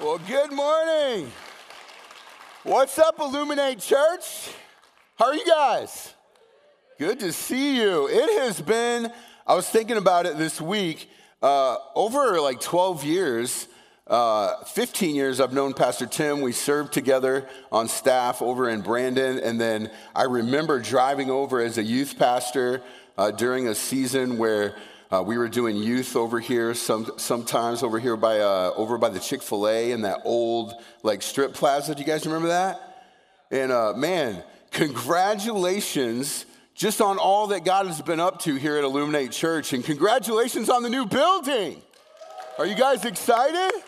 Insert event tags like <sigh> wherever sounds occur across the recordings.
Well, good morning. What's up, Illuminate Church? How are you guys? Good to see you. It has been, I was thinking about it this week, uh, over like 12 years, uh, 15 years I've known Pastor Tim. We served together on staff over in Brandon. And then I remember driving over as a youth pastor uh, during a season where uh, we were doing youth over here, some, sometimes over here by, uh, over by the Chick fil A and that old like strip plaza. Do you guys remember that? And uh, man, congratulations just on all that God has been up to here at Illuminate Church. And congratulations on the new building. Are you guys excited?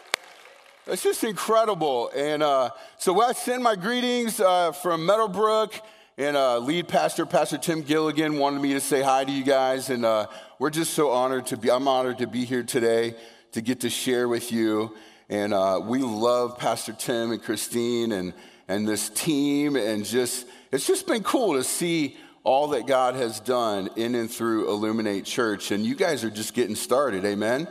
It's just incredible. And uh, so I send my greetings uh, from Meadowbrook and uh, lead pastor, Pastor Tim Gilligan, wanted me to say hi to you guys. And uh, we're just so honored to be, I'm honored to be here today to get to share with you. And uh, we love Pastor Tim and Christine and, and this team. And just, it's just been cool to see all that God has done in and through Illuminate Church. And you guys are just getting started. Amen.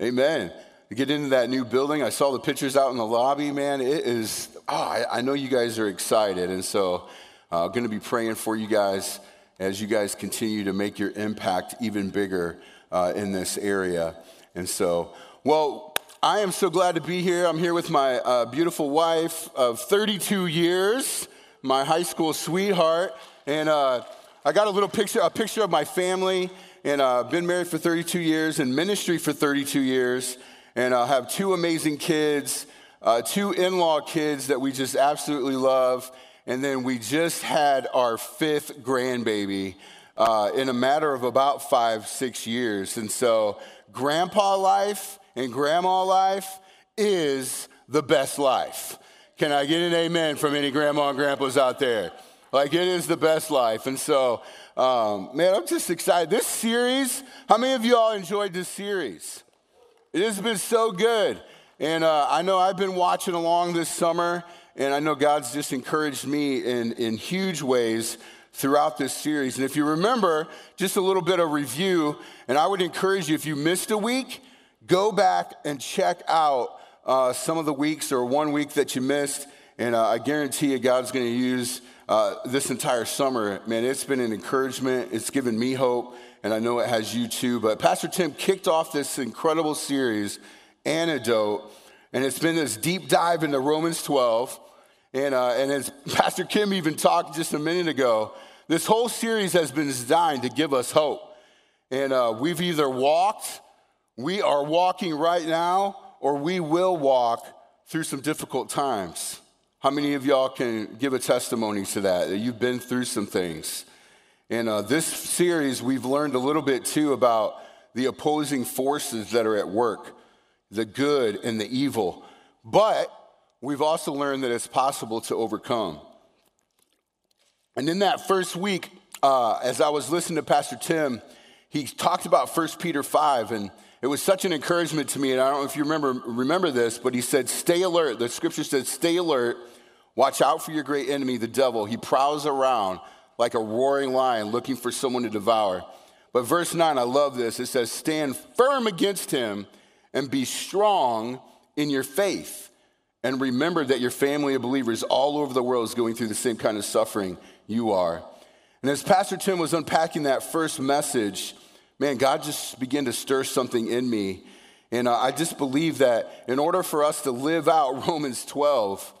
Amen. To get into that new building, I saw the pictures out in the lobby, man. It is, oh, I, I know you guys are excited. And so, uh, going to be praying for you guys as you guys continue to make your impact even bigger uh, in this area. And so, well, I am so glad to be here. I'm here with my uh, beautiful wife of 32 years, my high school sweetheart, and uh, I got a little picture, a picture of my family. And I've uh, been married for 32 years and ministry for 32 years, and I have two amazing kids, uh, two in-law kids that we just absolutely love. And then we just had our fifth grandbaby uh, in a matter of about five, six years. And so, grandpa life and grandma life is the best life. Can I get an amen from any grandma and grandpas out there? Like, it is the best life. And so, um, man, I'm just excited. This series, how many of you all enjoyed this series? It has been so good. And uh, I know I've been watching along this summer, and I know God's just encouraged me in, in huge ways throughout this series. And if you remember, just a little bit of review, and I would encourage you, if you missed a week, go back and check out uh, some of the weeks or one week that you missed. And uh, I guarantee you, God's going to use uh, this entire summer. Man, it's been an encouragement. It's given me hope, and I know it has you too. But Pastor Tim kicked off this incredible series, Antidote, and it's been this deep dive into Romans 12. And, uh, and as <laughs> Pastor Kim even talked just a minute ago, this whole series has been designed to give us hope. And uh, we've either walked, we are walking right now, or we will walk through some difficult times. How many of y'all can give a testimony to that? That you've been through some things. And uh, this series, we've learned a little bit too about the opposing forces that are at work, the good and the evil. But we've also learned that it's possible to overcome. And in that first week, uh, as I was listening to Pastor Tim, he talked about 1 Peter 5, and it was such an encouragement to me. And I don't know if you remember, remember this, but he said, Stay alert. The scripture says, Stay alert. Watch out for your great enemy, the devil. He prowls around like a roaring lion looking for someone to devour. But verse 9, I love this. It says, Stand firm against him and be strong in your faith. And remember that your family of believers all over the world is going through the same kind of suffering you are. And as Pastor Tim was unpacking that first message, man, God just began to stir something in me. And uh, I just believe that in order for us to live out <laughs> Romans 12,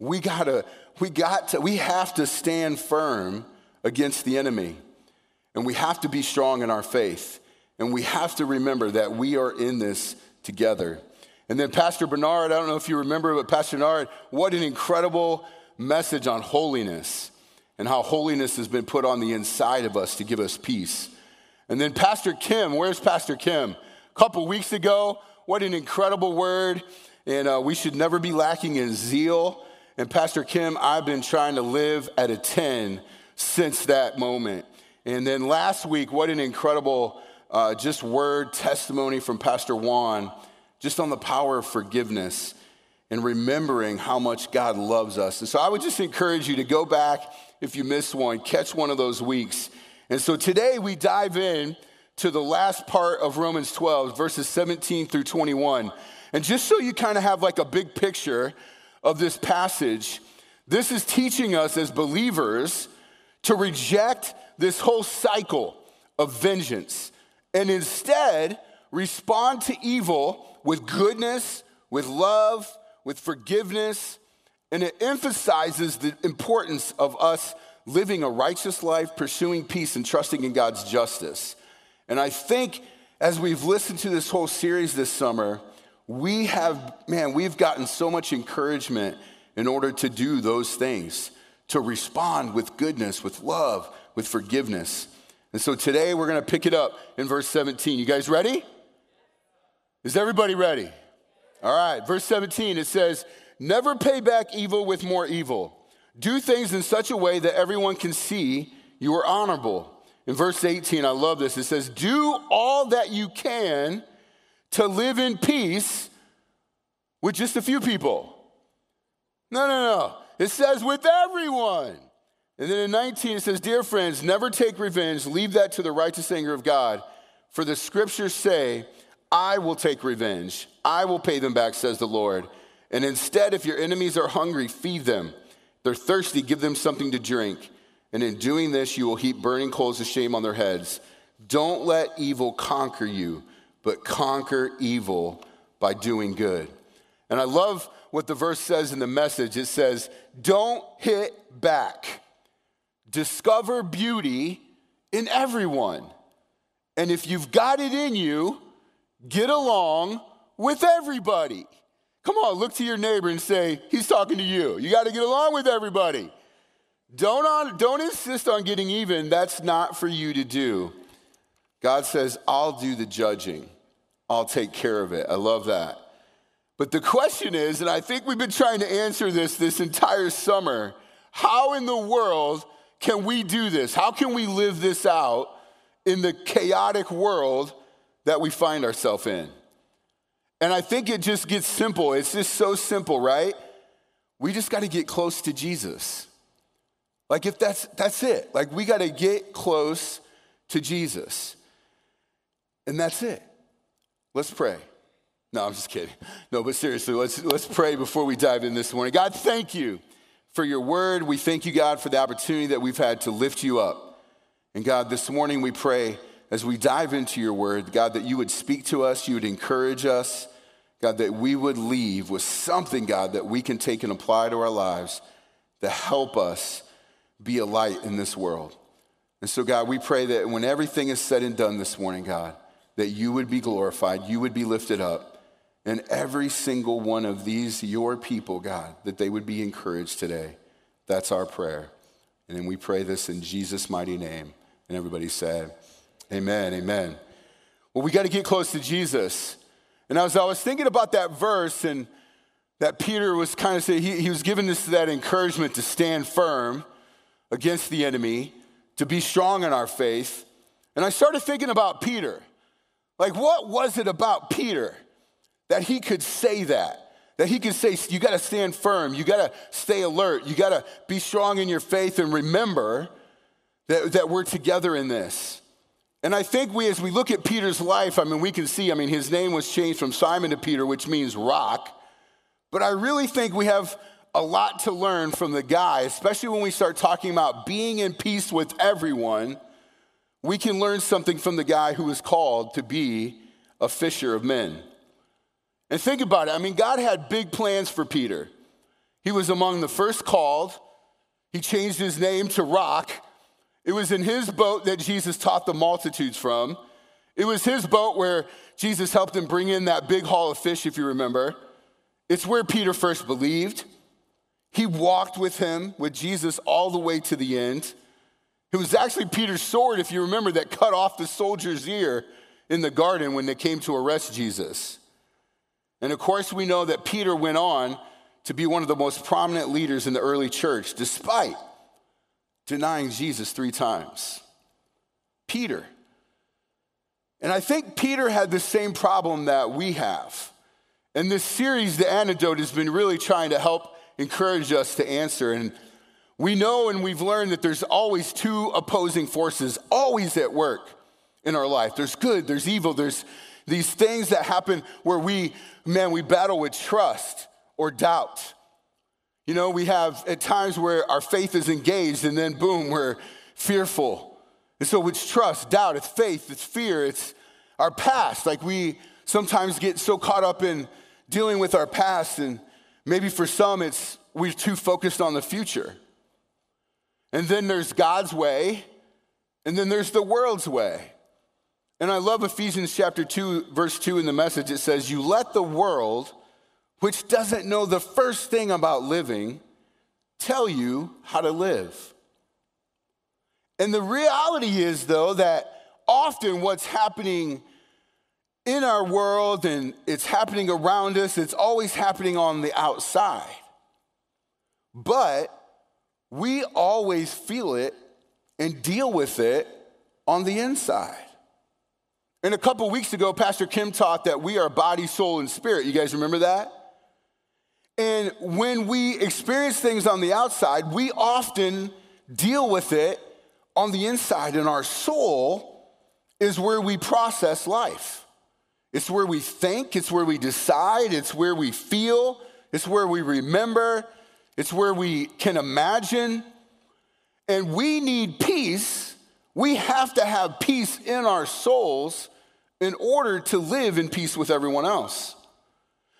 we gotta, we got to, we have to stand firm against the enemy. And we have to be strong in our faith. And we have to remember that we are in this together. And then Pastor Bernard, I don't know if you remember, but Pastor Bernard, what an incredible message on holiness and how holiness has been put on the inside of us to give us peace. And then Pastor Kim, where's Pastor Kim? A couple weeks ago, what an incredible word. And uh, we should never be lacking in zeal. And Pastor Kim, I've been trying to live at a 10 since that moment. And then last week, what an incredible uh, just word testimony from Pastor Juan just on the power of forgiveness and remembering how much God loves us. And so I would just encourage you to go back if you missed one, catch one of those weeks. And so today we dive in to the last part of Romans 12, verses 17 through 21. And just so you kind of have like a big picture of this passage, this is teaching us as believers to reject this whole cycle of vengeance and instead respond to evil with goodness, with love, with forgiveness. And it emphasizes the importance of us living a righteous life, pursuing peace, and trusting in God's justice. And I think as we've listened to this whole series this summer, we have, man, we've gotten so much encouragement in order to do those things, to respond with goodness, with love, with forgiveness. And so today we're going to pick it up in verse 17. You guys ready? Is everybody ready? All right, verse 17, it says, Never pay back evil with more evil. Do things in such a way that everyone can see you are honorable. In verse 18, I love this. It says, Do all that you can to live in peace with just a few people. No, no, no. It says with everyone. And then in 19, it says, Dear friends, never take revenge. Leave that to the righteous anger of God. For the scriptures say, I will take revenge. I will pay them back, says the Lord. And instead, if your enemies are hungry, feed them. They're thirsty, give them something to drink. And in doing this, you will heap burning coals of shame on their heads. Don't let evil conquer you, but conquer evil by doing good. And I love what the verse says in the message. It says, Don't hit back. Discover beauty in everyone. And if you've got it in you, get along with everybody. Come on, look to your neighbor and say, He's talking to you. You got to get along with everybody. Don't, on, don't insist on getting even. That's not for you to do. God says, I'll do the judging, I'll take care of it. I love that. But the question is, and I think we've been trying to answer this this entire summer how in the world can we do this? How can we live this out in the chaotic world that we find ourselves in? And I think it just gets simple. It's just so simple, right? We just got to get close to Jesus. Like if that's that's it. Like we got to get close to Jesus. And that's it. Let's pray. No, I'm just kidding. No, but seriously, let's let's pray before we dive in this morning. God, thank you for your word. We thank you, God, for the opportunity that we've had to lift you up. And God, this morning we pray as we dive into your word, God, that you would speak to us, you would encourage us, God, that we would leave with something, God, that we can take and apply to our lives to help us be a light in this world. And so, God, we pray that when everything is said and done this morning, God, that you would be glorified, you would be lifted up, and every single one of these, your people, God, that they would be encouraged today. That's our prayer. And then we pray this in Jesus' mighty name. And everybody said, Amen, amen. Well, we got to get close to Jesus. And as I was thinking about that verse, and that Peter was kind of saying, he, he was giving this that encouragement to stand firm against the enemy, to be strong in our faith. And I started thinking about Peter. Like, what was it about Peter that he could say that? That he could say, you got to stand firm, you got to stay alert, you got to be strong in your faith and remember that, that we're together in this. And I think we, as we look at Peter's life, I mean, we can see, I mean, his name was changed from Simon to Peter, which means rock. But I really think we have a lot to learn from the guy, especially when we start talking about being in peace with everyone. We can learn something from the guy who was called to be a fisher of men. And think about it. I mean, God had big plans for Peter. He was among the first called. He changed his name to Rock. It was in his boat that Jesus taught the multitudes from. It was his boat where Jesus helped him bring in that big haul of fish, if you remember. It's where Peter first believed. He walked with him, with Jesus, all the way to the end. It was actually Peter's sword, if you remember, that cut off the soldier's ear in the garden when they came to arrest Jesus. And of course, we know that Peter went on to be one of the most prominent leaders in the early church, despite denying Jesus three times. Peter. And I think Peter had the same problem that we have. And this series, The Antidote, has been really trying to help encourage us to answer. And we know and we've learned that there's always two opposing forces, always at work in our life. There's good, there's evil, there's these things that happen where we, man, we battle with trust or doubt. You know, we have at times where our faith is engaged and then boom, we're fearful. And so it's trust, doubt, it's faith, it's fear, it's our past. Like we sometimes get so caught up in dealing with our past, and maybe for some it's we're too focused on the future. And then there's God's way, and then there's the world's way. And I love Ephesians chapter 2, verse 2 in the message. It says, You let the world, which doesn't know the first thing about living, tell you how to live. And the reality is, though, that often what's happening in our world and it's happening around us, it's always happening on the outside. But we always feel it and deal with it on the inside. And a couple weeks ago, Pastor Kim taught that we are body, soul, and spirit. You guys remember that? And when we experience things on the outside, we often deal with it on the inside, and our soul is where we process life. It's where we think, it's where we decide, it's where we feel, it's where we remember, it's where we can imagine. And we need peace. We have to have peace in our souls in order to live in peace with everyone else.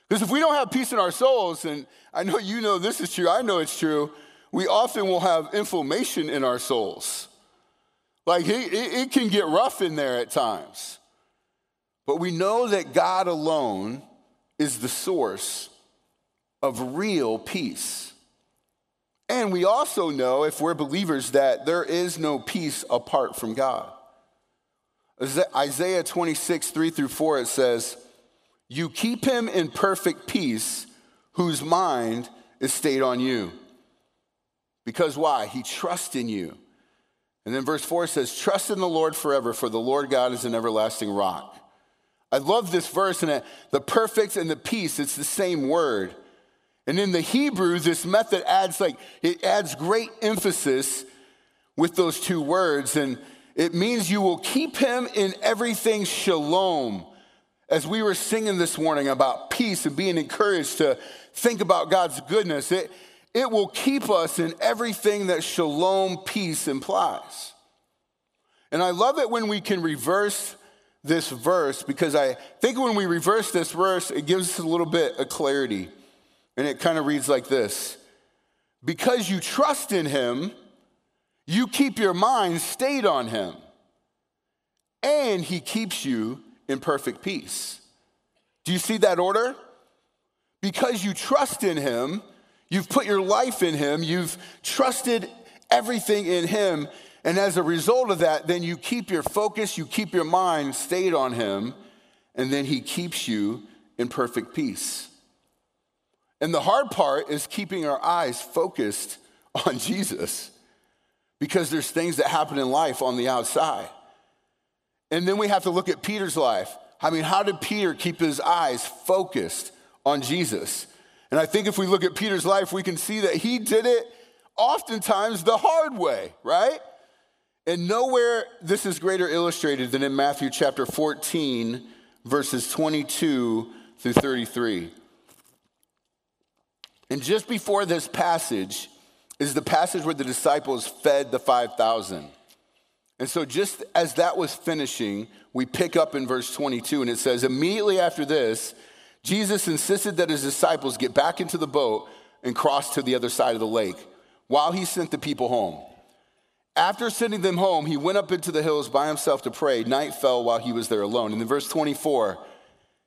Because if we don't have peace in our souls, and I know you know this is true, I know it's true, we often will have inflammation in our souls. Like it, it can get rough in there at times. But we know that God alone is the source of real peace. And we also know, if we're believers, that there is no peace apart from God. Isaiah 26, 3 through 4, it says, You keep him in perfect peace whose mind is stayed on you. Because why? He trusts in you. And then verse 4 says, Trust in the Lord forever, for the Lord God is an everlasting rock. I love this verse, and the perfect and the peace, it's the same word. And in the Hebrew, this method adds like it adds great emphasis with those two words, and it means you will keep him in everything shalom. As we were singing this morning about peace and being encouraged to think about God's goodness, it, it will keep us in everything that shalom peace implies. And I love it when we can reverse this verse because I think when we reverse this verse, it gives us a little bit of clarity. And it kind of reads like this Because you trust in him, you keep your mind stayed on him, and he keeps you in perfect peace. Do you see that order? Because you trust in him, you've put your life in him, you've trusted everything in him, and as a result of that, then you keep your focus, you keep your mind stayed on him, and then he keeps you in perfect peace. And the hard part is keeping our eyes focused <laughs> on Jesus because there's things that happen in life on the outside. And then we have to look at Peter's life. I mean, how did Peter keep his eyes focused on Jesus? And I think if we look at Peter's life, we can see that he did it oftentimes the hard way, right? And nowhere this is greater illustrated than in Matthew chapter 14, verses 22 through 33. And just before this passage is the passage where the disciples fed the 5,000. And so, just as that was finishing, we pick up in verse 22, and it says, Immediately after this, Jesus insisted that his disciples get back into the boat and cross to the other side of the lake while he sent the people home. After sending them home, he went up into the hills by himself to pray. Night fell while he was there alone. And in verse 24,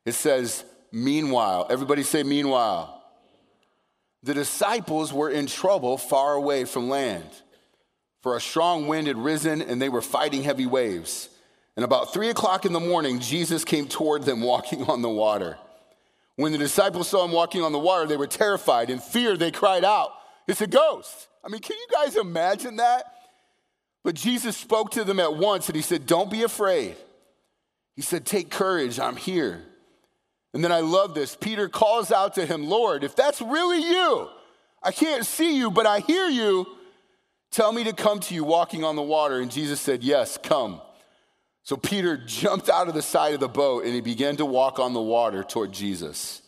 it says, Meanwhile, everybody say, Meanwhile the disciples were in trouble far away from land, for a strong wind had risen and they were fighting heavy waves. And about three o'clock in the morning, Jesus came toward them walking on the water. When the disciples saw him walking on the water, they were terrified. In fear, they cried out, It's a ghost. I mean, can you guys imagine that? But Jesus spoke to them at once and he said, Don't be afraid. He said, Take courage, I'm here. And then I love this. Peter calls out to him, Lord, if that's really you, I can't see you, but I hear you. Tell me to come to you walking on the water. And Jesus said, Yes, come. So Peter jumped out of the side of the boat and he began to walk on the water toward Jesus.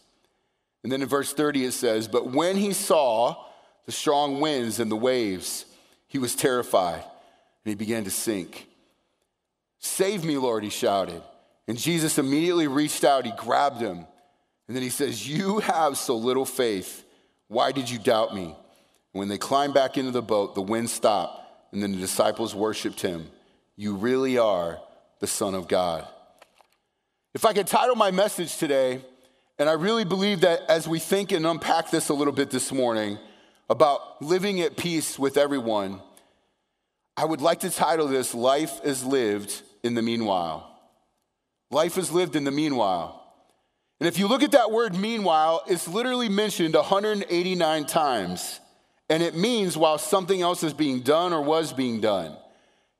And then in verse 30 it says, But when he saw the strong winds and the waves, he was terrified and he began to sink. Save me, Lord, he shouted. And Jesus immediately reached out, he grabbed him, and then he says, You have so little faith. Why did you doubt me? When they climbed back into the boat, the wind stopped, and then the disciples worshiped him. You really are the Son of God. If I could title my message today, and I really believe that as we think and unpack this a little bit this morning about living at peace with everyone, I would like to title this Life is Lived in the Meanwhile. Life is lived in the meanwhile. And if you look at that word meanwhile, it's literally mentioned 189 times. And it means while something else is being done or was being done.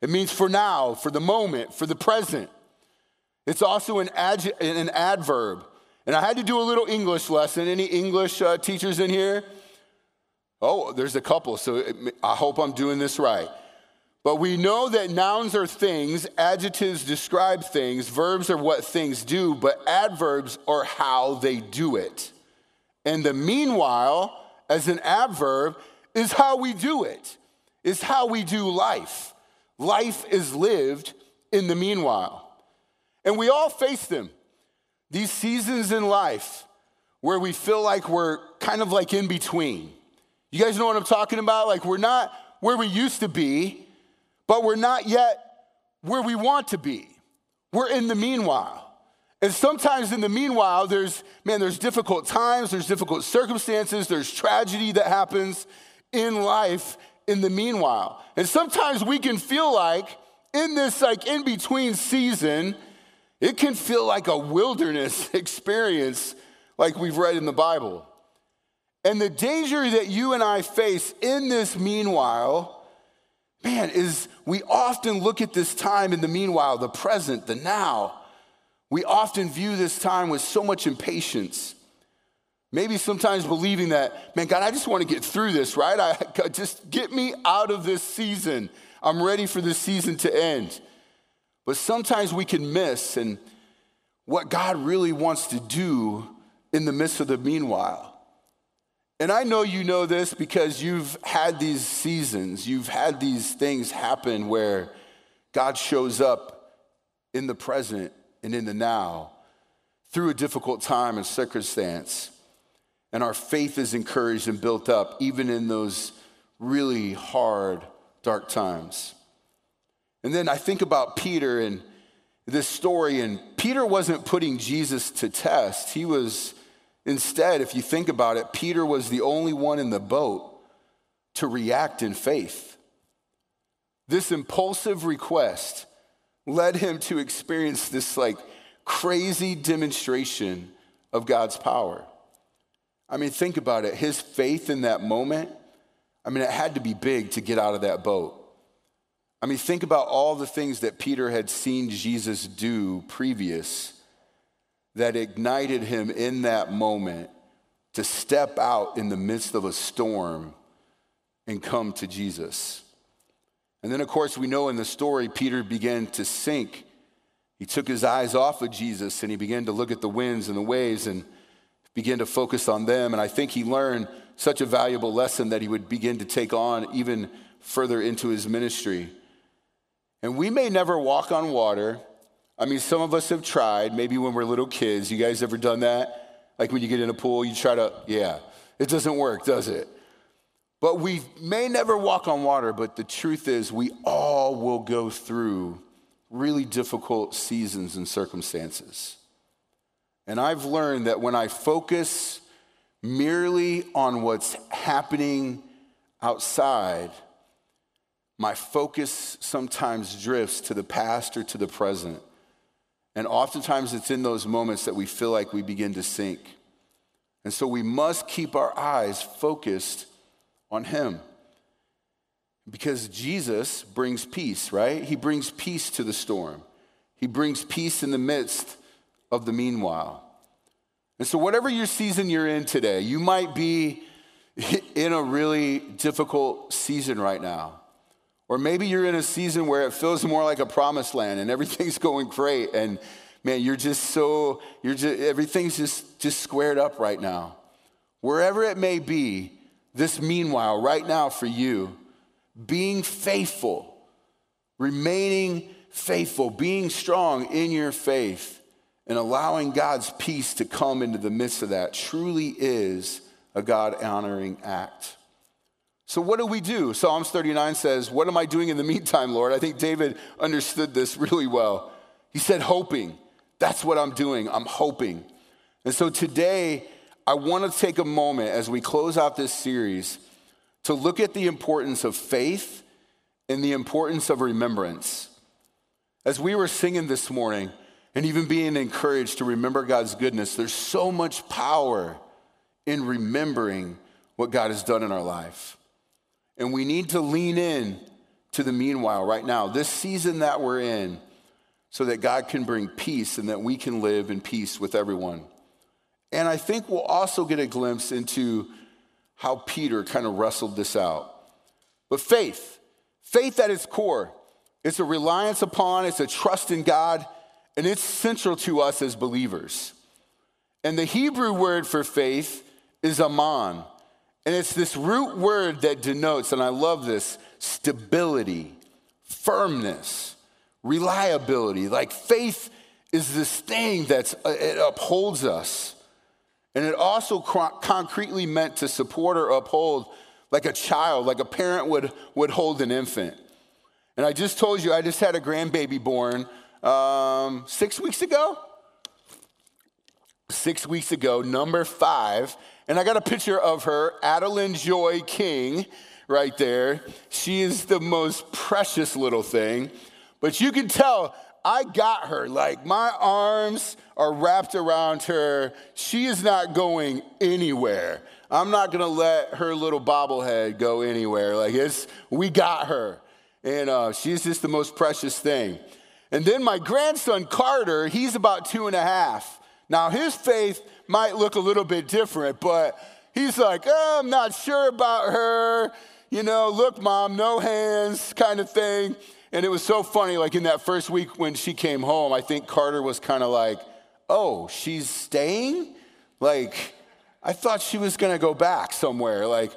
It means for now, for the moment, for the present. It's also an, adj- an adverb. And I had to do a little English lesson. Any English uh, teachers in here? Oh, there's a couple, so it, I hope I'm doing this right. But we know that nouns are things, adjectives describe things, verbs are what things do, but adverbs are how they do it. And the meanwhile, as an adverb, is how we do it, is how we do life. Life is lived in the meanwhile. And we all face them. These seasons in life where we feel like we're kind of like in between. You guys know what I'm talking about? Like we're not where we used to be, but we're not yet where we want to be. We're in the meanwhile. And sometimes in the meanwhile, there's, man, there's difficult times, there's difficult circumstances, there's tragedy that happens in life in the meanwhile. And sometimes we can feel like in this like in between season, it can feel like a wilderness <laughs> experience like we've read in the Bible. And the danger that you and I face in this meanwhile, man, is we often look at this time in the meanwhile, the present, the now. We often view this time with so much impatience Maybe sometimes believing that, man, God, I just want to get through this, right? I, <laughs> God, just get me out of this season. I'm ready for this season to end. But sometimes we can miss and what God really wants to do in the midst of the meanwhile. And I know you know this because you've had these seasons, you've had these things happen where God shows up in the present and in the now through a difficult time and circumstance. And our faith is encouraged and built up, even in those really hard, dark times. And then I think about Peter and this story, and Peter wasn't putting Jesus to test. He was, instead, if you think about it, Peter was the only one in the boat to react in faith. This impulsive request led him to experience this like crazy demonstration of God's power. I mean, think about it. His faith in that moment, I mean, it had to be big to get out of that boat. I mean, think about all the things that Peter had seen Jesus do previous that ignited him in that moment to step out in the midst of a storm and come to Jesus. And then, of course, we know in the story, Peter began to sink. He took his eyes off of Jesus and he began to look at the winds and the waves and begin to focus on them. And I think he learned such a valuable lesson that he would begin to take on even further into his ministry. And we may never walk on water. I mean, some of us have tried, maybe when we're little kids. You guys ever done that? Like when you get in a pool, you try to, yeah, it doesn't work, does it? But we may never walk on water, but the truth is, we all will go through really difficult seasons and circumstances. And I've learned that when I focus merely on what's happening outside, my focus sometimes drifts to the past or to the present. And oftentimes it's in those moments that we feel like we begin to sink. And so we must keep our eyes focused on Him. Because Jesus brings peace, right? He brings peace to the storm, He brings peace in the midst of the meanwhile. And so, whatever your season you're in today, you might be <laughs> in a really difficult season right now. Or maybe you're in a season where it feels more like a promised land and everything's <laughs> going great and man, you're just so, you're just, everything's just, just squared up right now. Wherever it may be, this meanwhile, right now for you, being faithful, remaining faithful, being strong in your faith, and allowing God's peace to come into the midst of that truly is a God honoring act. So, what do we do? Psalms 39 says, What am I doing in the meantime, Lord? I think David understood this really well. He said, Hoping. That's what I'm doing. I'm hoping. And so today, I want to take a moment as we close out this series to look at the importance of faith and the importance of remembrance. As we were singing this morning and even being encouraged to remember God's goodness, there's so much power in remembering what God has done in our life. And we need to lean in to the meanwhile right now, this season that we're in so that God can bring peace and that we can live in peace with everyone. And I think we'll also get a glimpse into how Peter kind of wrestled this out. But faith, faith at its core, it's a reliance upon, it's a trust in God, and it's central to us as believers. And the Hebrew word for faith is aman. And it's this root word that denotes, and I love this, stability, firmness reliability. Like faith is this thing that uh, it upholds us. And it also concretely meant to support or uphold like a child, like a parent would, would hold an infant. And I just told you, I just had a grandbaby born um, six weeks ago. Six weeks ago, number five. And I got a picture of her, Adeline Joy King, right there. She is the most precious little thing. But you can tell I got her. Like my arms are wrapped around her. She is not going anywhere. I'm not gonna let her little bobblehead go anywhere. Like it's, we got her. And uh, she's just the most precious thing. And then my grandson Carter, he's about two and a half. Now his faith might look a little bit different, but he's like, oh, I'm not sure about her. You know, look, mom, no hands kind of thing. And it was so funny, like in that first week when she came home, I think Carter was kind of like, oh, she's staying? Like, I thought she was gonna go back somewhere. Like,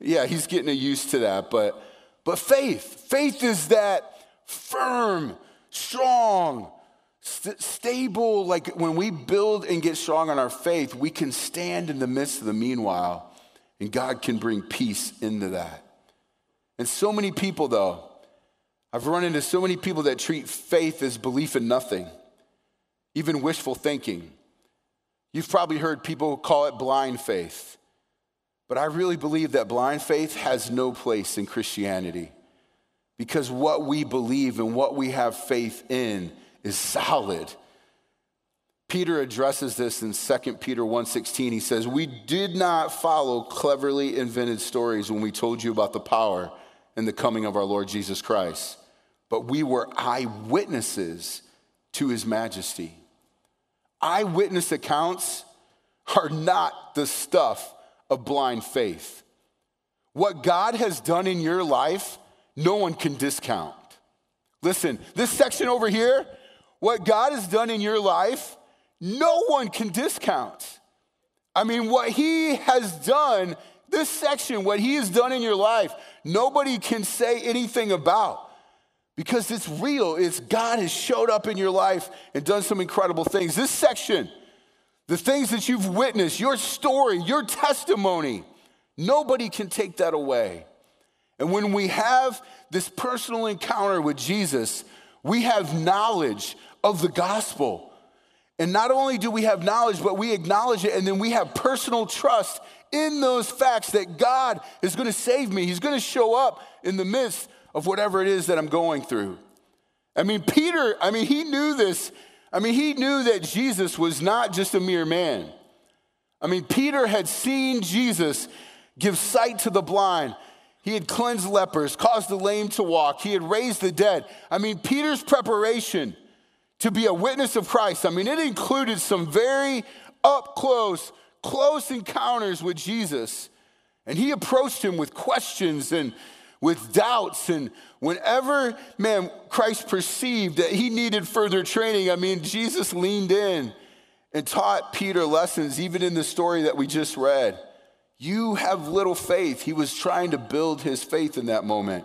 yeah, he's getting used to that. But but faith, faith is that firm, strong, st- stable. Like when we build and get strong on our faith, we can stand in the midst of the meanwhile, and God can bring peace into that. And so many people, though, I've run into so many people that treat faith as belief in nothing, even wishful thinking. You've probably heard people call it blind faith. But I really believe that blind faith has no place in Christianity because what we believe and what we have faith in is solid. Peter addresses this in 2 Peter 1:16. He says, "We did not follow cleverly invented stories when we told you about the power and the coming of our Lord Jesus Christ but we were eyewitnesses to his majesty. Eyewitness accounts are not the stuff of blind faith. What God has done in your life, no one can discount. Listen, this section over here, what God has done in your life, no one can discount. I mean, what He has done, this section, what He has done in your life, nobody can say anything about because it's real. It's God has showed up in your life and done some incredible things. This section, the things that you've witnessed, your story, your testimony, nobody can take that away. And when we have this personal encounter with Jesus, we have knowledge of the gospel. And not only do we have knowledge, but we acknowledge it, and then we have personal trust in those facts that God is going to save me. He's going to show up in the midst of whatever it is that I'm going through. I mean, Peter, I mean, he knew this. I mean, he knew that Jesus was not just a mere man. I mean, Peter had seen Jesus give sight to the blind. He had cleansed lepers, caused the lame to walk. He had raised the dead. I mean, Peter's preparation to be a witness of Christ, I mean, it included some very up close, close encounters with Jesus. And he approached him with questions and with doubts. And whenever, man, Christ perceived that he needed further training, I mean, Jesus leaned in and taught Peter lessons, even in the story that we just read. You have little faith. He was trying to build his faith in that moment.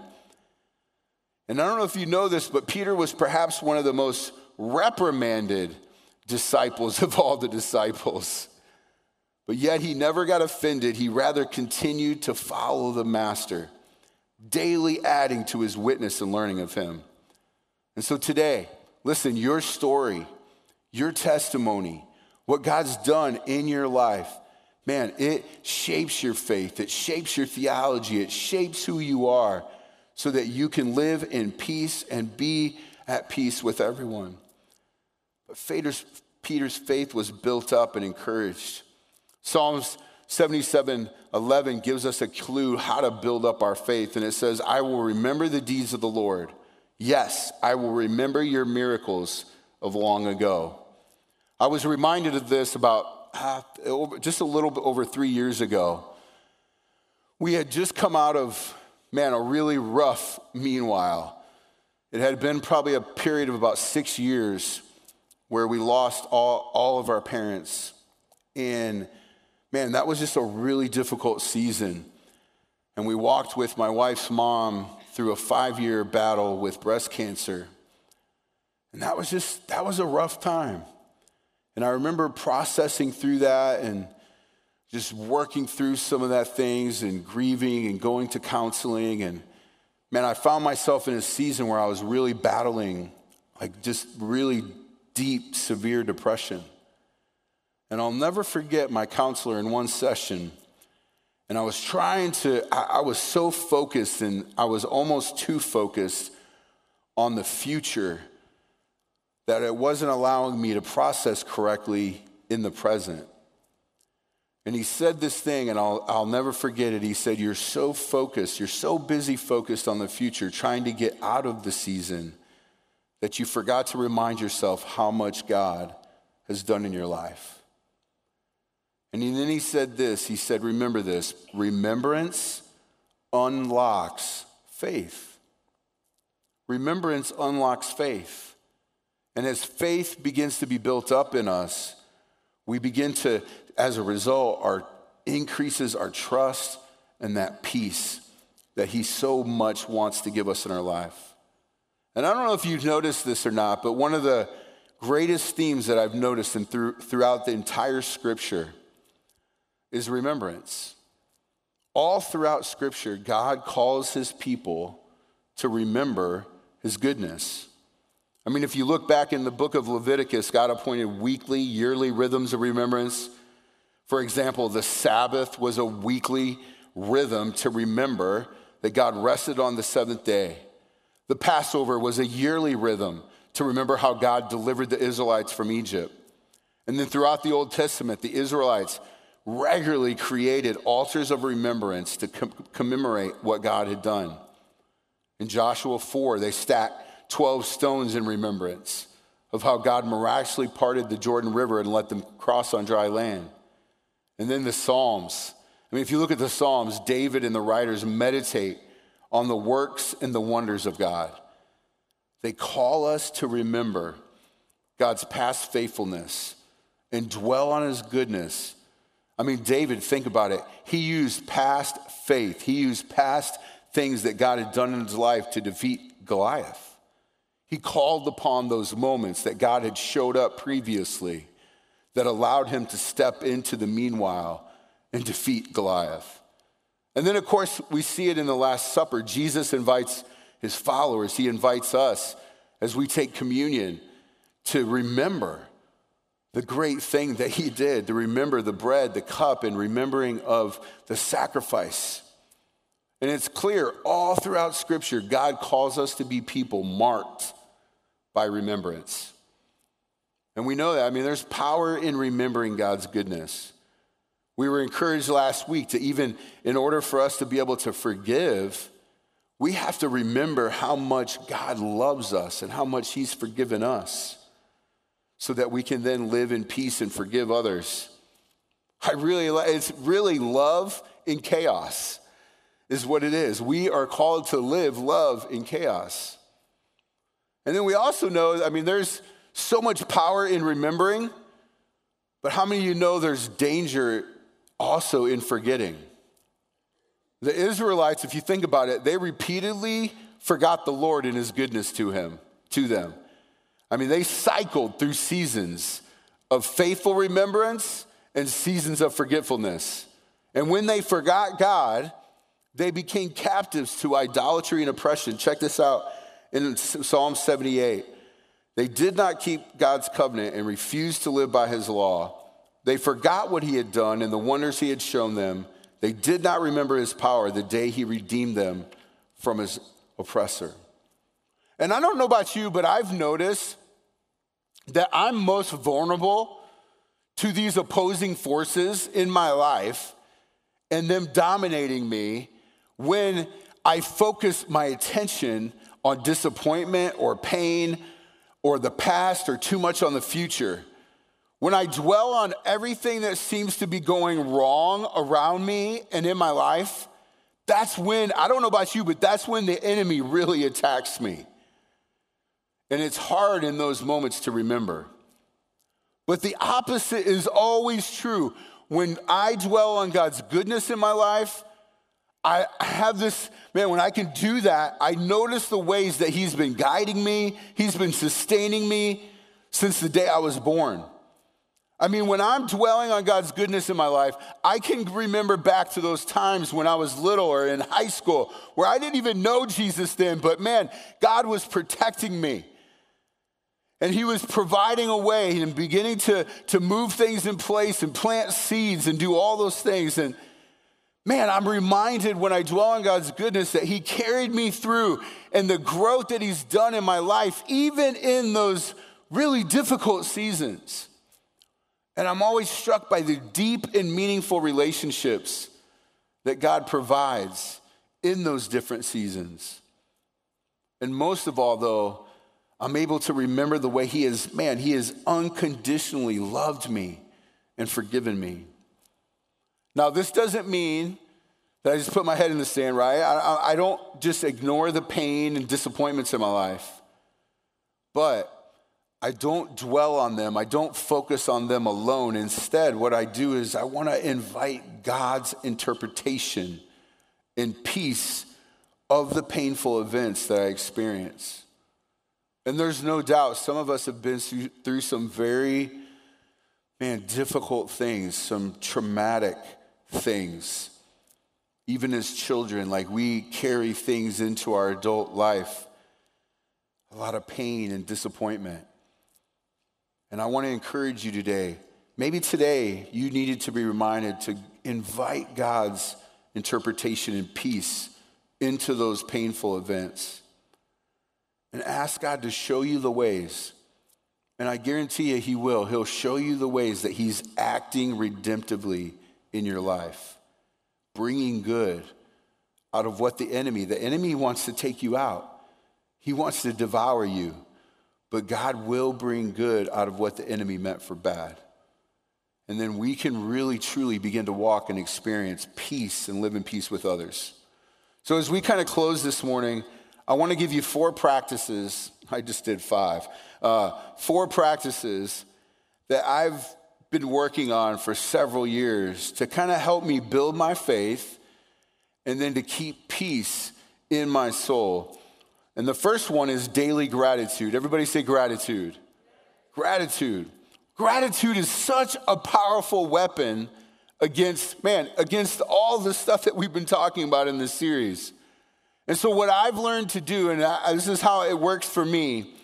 And I don't know if you know this, but Peter was perhaps one of the most reprimanded disciples of all the disciples. But yet he never got offended. He rather continued to follow the master, daily adding to his witness and learning of him. And so today, listen, your story, your testimony, what God's done in your life, man, it shapes your faith, it shapes your theology, it shapes who you are so that you can live in peace and be at peace with everyone. But Peter's faith was built up and encouraged. Psalms 77 11 gives us a clue how to build up our faith. And it says, I will remember the deeds of the Lord. Yes, I will remember your miracles of long ago. I was reminded of this about uh, just a little bit over three years ago. We had just come out of, man, a really rough meanwhile. It had been probably a period of about six years where we lost all, all of our parents. And man, that was just a really difficult season. And we walked with my wife's mom through a five year battle with breast cancer. And that was just, that was a rough time. And I remember processing through that and just working through some of that things and grieving and going to counseling. And man, I found myself in a season where I was really battling, like just really deep, severe depression. And I'll never forget my counselor in one session. And I was trying to, I, was so focused and I was almost too focused on the future that it wasn't allowing me to process correctly in the present. And he said this thing, and I'll, I'll never forget it. He said, You're so focused, you're so busy focused on the future, trying to get out of the season, that you forgot to remind yourself how much God has done in your life. And then he said this He said, Remember this remembrance unlocks faith. Remembrance unlocks faith. And as faith begins to be built up in us, we begin to, as a result, our increases our trust and that peace that he so much wants to give us in our life. And I don't know if you've noticed this or not, but one of the greatest themes that I've noticed in through, throughout the entire scripture is remembrance. All throughout Scripture, God calls his people to remember his goodness. I mean, if you look back in the book of Leviticus, God appointed weekly, yearly rhythms of remembrance. For example, the Sabbath was a weekly rhythm to remember that God rested on the seventh day. The Passover was a yearly rhythm to remember how God delivered the Israelites from Egypt. And then throughout the Old Testament, the Israelites regularly created altars of remembrance to com- commemorate what God had done. In Joshua 4, they stacked 12 stones in remembrance of how God miraculously parted the Jordan River and let them cross on dry land. And then the Psalms. I mean, if you look at the Psalms, David and the writers meditate on the works and the wonders of God. They call us to remember God's past faithfulness and dwell on his goodness I mean, David, think about it. He used past faith, he used past things that God had done in his life to defeat Goliath. He called upon those moments that God had showed up previously that allowed him to step into the meanwhile and defeat Goliath. And then, of course, we see it in the Last Supper. Jesus invites his followers, he invites us as we take communion to remember the great thing that he did to remember the bread, the cup, and remembering of the sacrifice. And it's clear all throughout Scripture, God calls us to be people marked by remembrance. And we know that. I mean, there's power in remembering God's goodness. We were encouraged last week to even, in order for us to be able to forgive, we have to remember how much God loves us and how much He's forgiven us so that we can then live in peace and forgive others. I really, it's really love in chaos. is what it is. We are called to live love in chaos. And then we also know, I mean, there's so much power in remembering, but how many of you know there's danger also in forgetting? The Israelites, if you think about it, they repeatedly forgot the Lord and his goodness to him, to them. I mean, they cycled through seasons of faithful remembrance and seasons of forgetfulness. And when they forgot God, they became captives to idolatry and oppression. Check this out in Psalm 78. They did not keep God's covenant and refused to live by his law. They forgot what he had done and the wonders he had shown them. They did not remember his power the day he redeemed them from his oppressor. And I don't know about you, but I've noticed that I'm most vulnerable to these opposing forces in my life and them dominating me when I focus my attention on disappointment or pain or the past or too much on the future. When I dwell on everything that seems to be going wrong around me and in my life, that's when, I don't know about you, but that's when the enemy really attacks me. And it's hard in those moments to remember. But the opposite is always true. When I dwell on God's goodness in my life, I have this, man, when I can do that, I notice the ways that He's been guiding me, He's been sustaining me since the day I was born. I mean, when I'm dwelling on God's goodness in my life, I can remember back to those times when I was little or in high school where I didn't even know Jesus then, but man, God was protecting me. And he was providing a way and beginning to, to move things in place and plant seeds and do all those things. And man, I'm reminded when I dwell on God's goodness that he carried me through and the growth that he's done in my life, even in those really difficult seasons. And I'm always struck by the deep and meaningful relationships that God provides in those different seasons. And most of all, though, I'm able to remember the way He has, man, He has unconditionally loved me and forgiven me. Now, this doesn't mean that I just put my head in the sand, right? I, I don't just ignore the pain and disappointments in my life, but I don't dwell on them. I don't focus on them alone. Instead, what I do is I want to invite God's interpretation and peace of the painful events that I experience. And there's no doubt some of us have been through some very, man, difficult things, some traumatic things. Even as children, like we carry things into our adult life, a lot of pain and disappointment. And I want to encourage you today. Maybe today you needed to be reminded to invite God's interpretation and peace into those painful events and ask God to show you the ways. And I guarantee you, He will. He'll show you the ways that He's acting redemptively in your life, bringing good out of what the enemy, the enemy wants to take you out, he wants to devour you. But God will bring good out of what the enemy meant for bad. And then we can really, truly begin to walk and experience peace and live in peace with others. So, as we kind of close this morning, I want to give you four practices. I just did five. Uh, four practices that I've been working on for several years to kind of help me build my faith and then to keep peace in my soul. And the first one is daily gratitude. Everybody say gratitude. Gratitude. Gratitude is such a powerful weapon against, man, against all the stuff that we've been talking about in this series. And so, what I've learned to do, and I, this is how it works for me,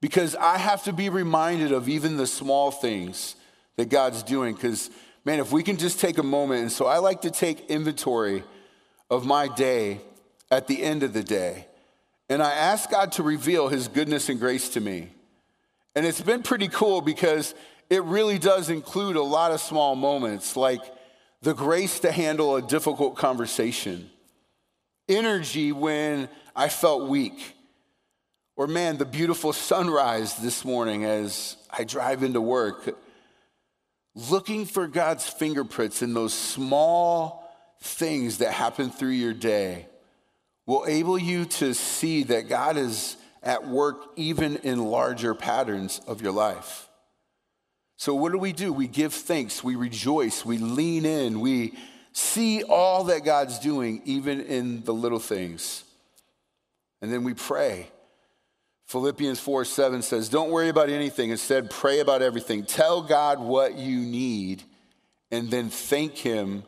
because I have to be reminded of even the small things that God's doing. Because, man, if we can just take a moment, and so I like to take inventory of my day at the end of the day, and I ask God to reveal His goodness and grace to me. And it's been pretty cool because it really does include a lot of small moments, like the grace to handle a difficult conversation energy when I felt weak. Or, man, the beautiful sunrise this morning as I drive into work, looking for God's fingerprints in those small things that happen through your day will enable you to see that God is at work even in larger patterns of your life. So, what do we do? We give thanks, we rejoice, we lean in, we see all that God's doing, even in the little things. And then we pray. Philippians 4 7 says, Don't worry about anything. Instead, pray about everything. Tell God what you need, and then thank Him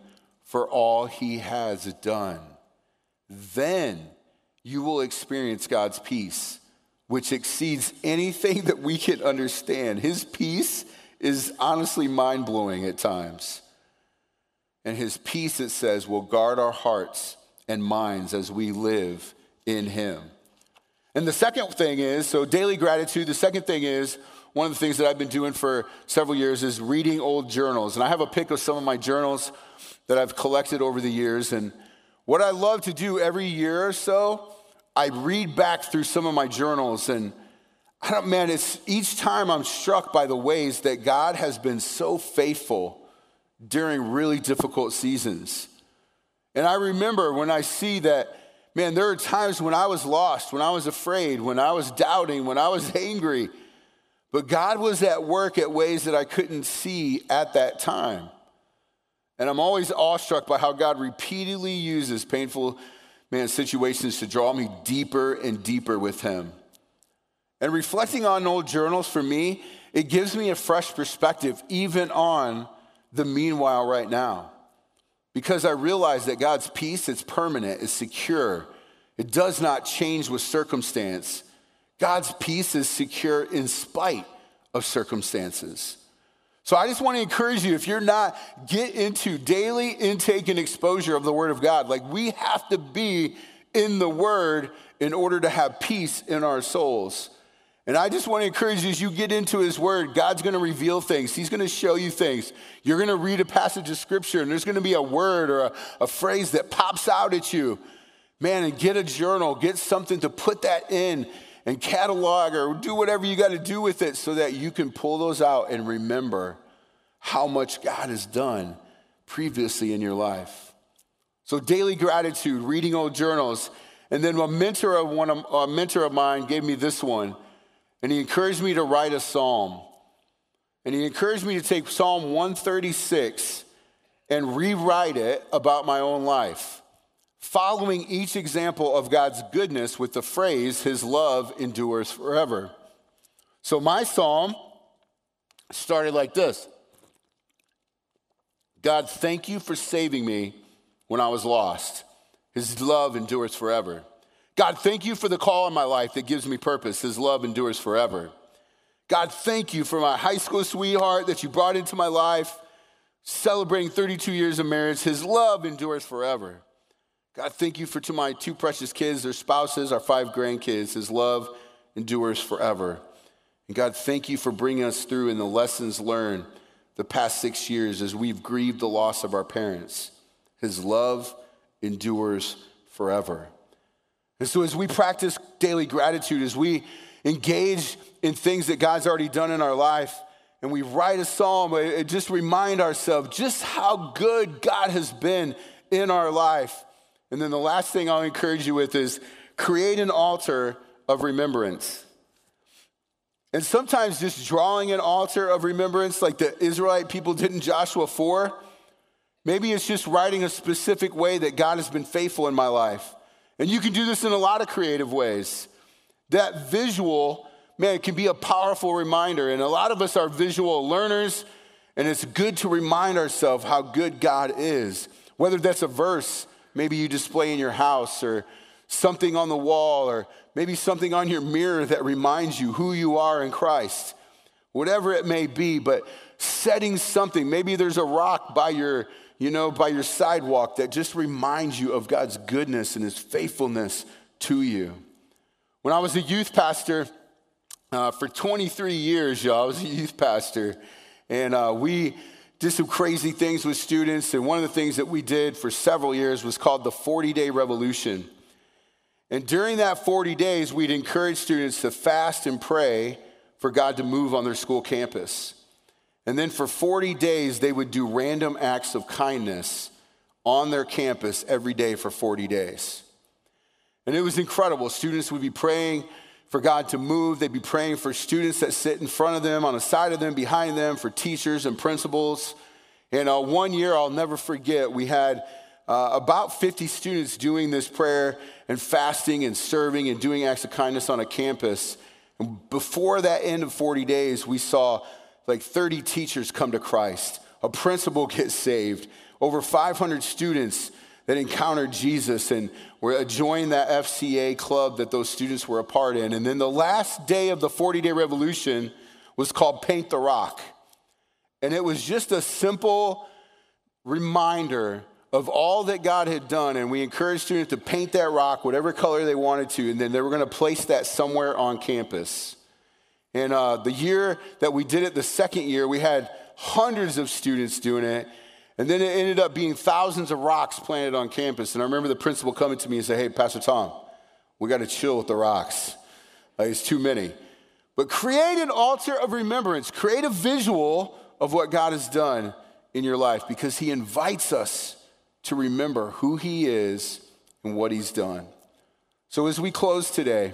for all He has done. Then you will experience God's peace, which exceeds anything that we can understand. His peace is honestly mind blowing at times. And his peace, it says, will guard our hearts and minds as we live in him. And the second thing is so daily gratitude. The second thing is one of the things that I've been doing for several years is reading old journals. And I have a pick of some of my journals that I've collected over the years. And what I love to do every year or so, I read back through some of my journals and I don't, man, it's each time I'm struck by the ways that God has been so faithful during really difficult seasons. And I remember when I see that, man, there are times when I was lost, when I was afraid, when I was doubting, when I was <laughs> angry, but God was at work at ways that I couldn't see at that time. And I'm always awestruck by how God repeatedly uses painful, man, situations to draw me deeper and deeper with Him. And reflecting on old journals for me, it gives me a fresh perspective, even on the meanwhile right now. Because I realize that God's peace is permanent, is secure, it does not change with circumstance. God's peace is secure in spite of circumstances. So I just want to encourage you if you're not, get into daily intake and exposure of the Word of God. Like we have to be in the Word in order to have peace in our souls. And I just want to encourage you as you get into His Word, God's going to reveal things. He's going to show you things. You're going to read a passage of Scripture, and there's going to be a word or a, a phrase that pops out at you. Man, and get a journal, get something to put that in and catalog or do whatever you got to do with it so that you can pull those out and remember how much God has done previously in your life. So, daily gratitude, reading old journals. And then a mentor of, one a mentor of mine gave me this one. And he encouraged me to write a psalm. And he encouraged me to take Psalm 136 and rewrite it about my own life, following each example of God's goodness with the phrase, His love endures forever. So my psalm started like this God, thank you for saving me when I was lost. His love endures forever. God, thank you for the call in my life that gives me purpose. His love endures forever. God, thank you for my high school sweetheart that you brought into my life, celebrating 32 years of marriage. His love endures forever. God, thank you for to my two precious kids, their spouses, our five grandkids. His love endures forever. And God, thank you for bringing us through in the lessons learned the past six years as we've grieved the loss of our parents. His love endures forever. And so, as we practice daily gratitude, as we engage in things that God's already done in our life, and we write a psalm, just remind ourselves just how good God has been in our life. And then the last thing I'll encourage you with is create an altar of remembrance. And sometimes just drawing an altar of remembrance, like the Israelite people did in Joshua 4, maybe it's just writing a specific way that God has been faithful in my life. And you can do this in a lot of creative ways. That visual, man, it can be a powerful reminder. And a lot of us are visual learners, and it's good to remind ourselves how good God is. Whether that's a verse maybe you display in your house, or something on the wall, or maybe something on your mirror that reminds you who you are in Christ. Whatever it may be, but setting something, maybe there's a rock by your you know, by your sidewalk that just reminds you of God's goodness and his faithfulness to you. When I was a youth pastor uh, for 23 years, y'all, I was a youth pastor, and uh, we did some crazy things with students. And one of the things that we did for several years was called the 40 day revolution. And during that 40 days, we'd encourage students to fast and pray for God to move on their school campus. And then for 40 days, they would do random acts of kindness on their campus every day for 40 days. And it was incredible. Students would be praying for God to move. They'd be praying for students that sit in front of them, on the side of them, behind them, for teachers and principals. And uh, one year, I'll never forget, we had uh, about 50 students doing this prayer and fasting and serving and doing acts of kindness on a campus. And before that end of 40 days, we saw like 30 teachers come to Christ, a principal <laughs> gets saved, over 500 students that encountered Jesus and were uh, joined that FCA club that those students were a part in. And then the last day of the 40 day revolution was called Paint the Rock. And it was just a simple reminder of all that God had done. And we encouraged students to paint that rock whatever color they wanted to. And then they were going to place that somewhere on campus. And uh, the year that we did it, the second year, we had hundreds of students doing it. And then it ended up being thousands of rocks planted on campus. And I remember the principal coming to me and say, Hey, Pastor Tom, we got to chill with the rocks. Like, it's too many. But create an altar of remembrance, create a visual of what God has done in your life because He invites us to remember who He is and what He's done. So, as we close today,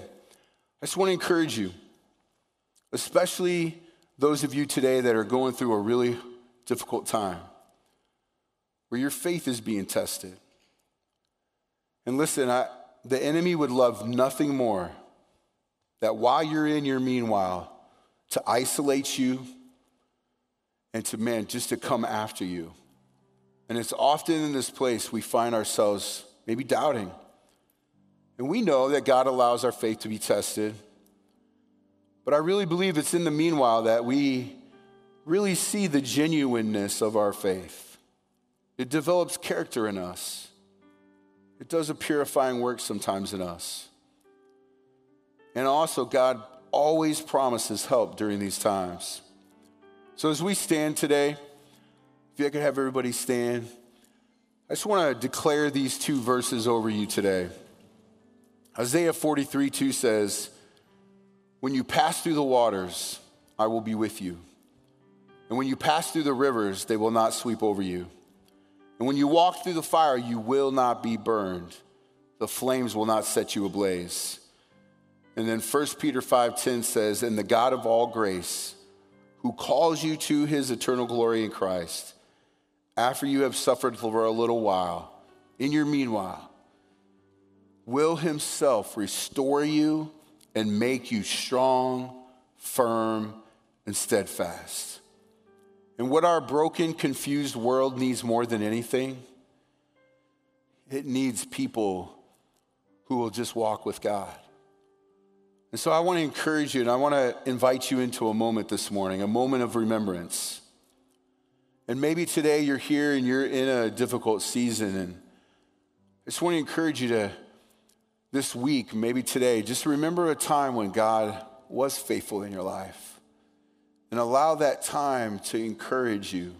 I just want to encourage you, especially those of you today that are going through a really difficult time where your faith is being tested. And listen, I, the enemy would love nothing more that while you're in your meanwhile, to isolate you and to, man, just to come after you. And it's often in this place we find ourselves maybe doubting. And we know that God allows our faith to be tested. But I really believe it's in the meanwhile that we really see the genuineness of our faith. It develops character in us. It does a purifying work sometimes in us. And also, God always promises help during these times. So, as we stand today, if I could have everybody stand, I just want to declare these two verses over you today. Isaiah 43 2 says, When you pass through the waters, I will be with you. And when you pass through the rivers, they will not sweep over you. And when you walk through the fire, you will not be burned. The flames will not set you ablaze. And then 1 Peter 5:10 says, "And the God of all grace, who calls you to his eternal glory in Christ, after you have suffered for a little while, in your meanwhile, will himself restore you and make you strong, firm, and steadfast." And what our broken, confused world needs more than anything, it needs people who will just walk with God. And so I want to encourage you and I want to invite you into a moment this morning, a moment of remembrance. And maybe today you're here and you're in a difficult season. And I just want to encourage you to, this week, maybe today, just remember a time when God was faithful in your life and allow that time to encourage you.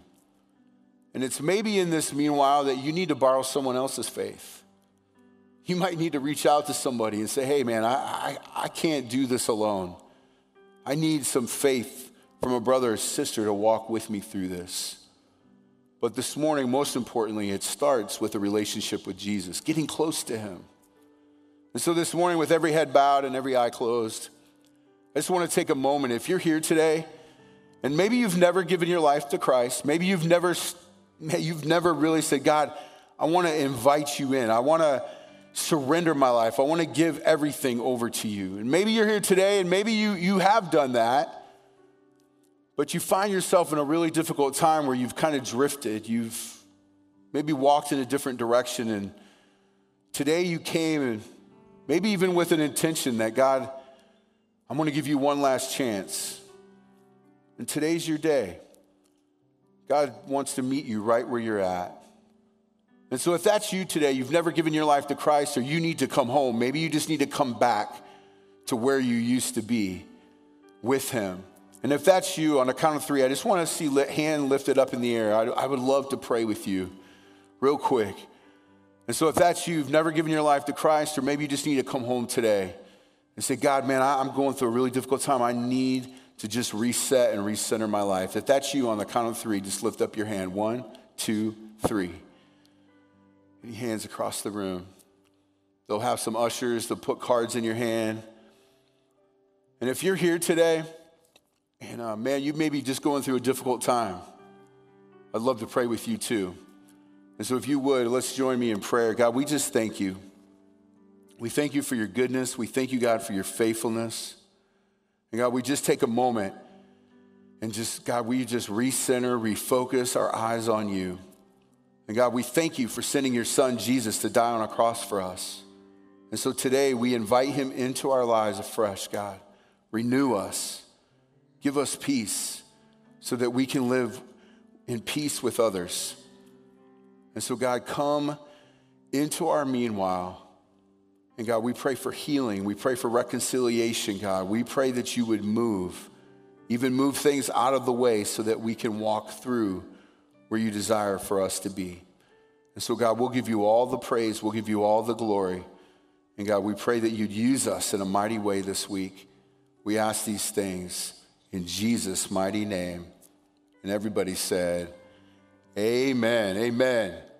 And it's maybe in this meanwhile that you need to borrow someone else's faith. You might need to reach out to somebody and say, hey, man, I, I, I can't do this alone. I need some faith from a brother or sister to walk with me through this. But this morning, most importantly, it starts with a relationship with Jesus, getting close to Him. And so this morning, with every head bowed and every eye closed, I just want to take a moment. If you're here today and maybe you've never given your life to Christ. Maybe you've never, you've never really said, God, I want to invite you in. I want to surrender my life. I want to give everything over to you. And maybe you're here today and maybe you, you have done that, but you find yourself in a really difficult time where you've kind of drifted. You've maybe walked in a different direction. And today you came and maybe even with an intention that God, I'm going to give you one last chance. And today's your day. God wants to meet you right where you're at. And so, if that's you today, you've never given your life to Christ, or you need to come home, maybe you just need to come back to where you used to be with Him. And if that's you, on a count of three, I just want to see hand lifted up in the air. I, I would love to pray with you real quick. And so, if that's you, you've never given your life to Christ, or maybe you just need to come home today and say, God, man, I'm going through a really difficult time. I need to just reset and recenter my life. If that's you on the count of three, just lift up your hand. One, two, three. Any hands across the room? They'll have some ushers, they'll put cards in your hand. And if you're here today, and uh, man, you may be just going through a difficult time, I'd love to pray with you too. And so, if you would, let's join me in prayer. God, we just thank you. We thank you for your goodness. We thank you, God, for your faithfulness. And God, we just take a moment and just, God, we just recenter, refocus our eyes on you. And God, we thank you for sending your son Jesus to die on a cross for us. And so today we invite him into our lives afresh, God. Renew us, give us peace so that we can live in peace with others. And so, God, come into our meanwhile. And God, we pray for healing. We pray for reconciliation, God. We pray that you would move, even move things out of the way so that we can walk through where you desire for us to be. And so, God, we'll give you all the praise, we'll give you all the glory. And God, we pray that you'd use us in a mighty way this week. We ask these things in Jesus' mighty name. And everybody said, Amen. Amen.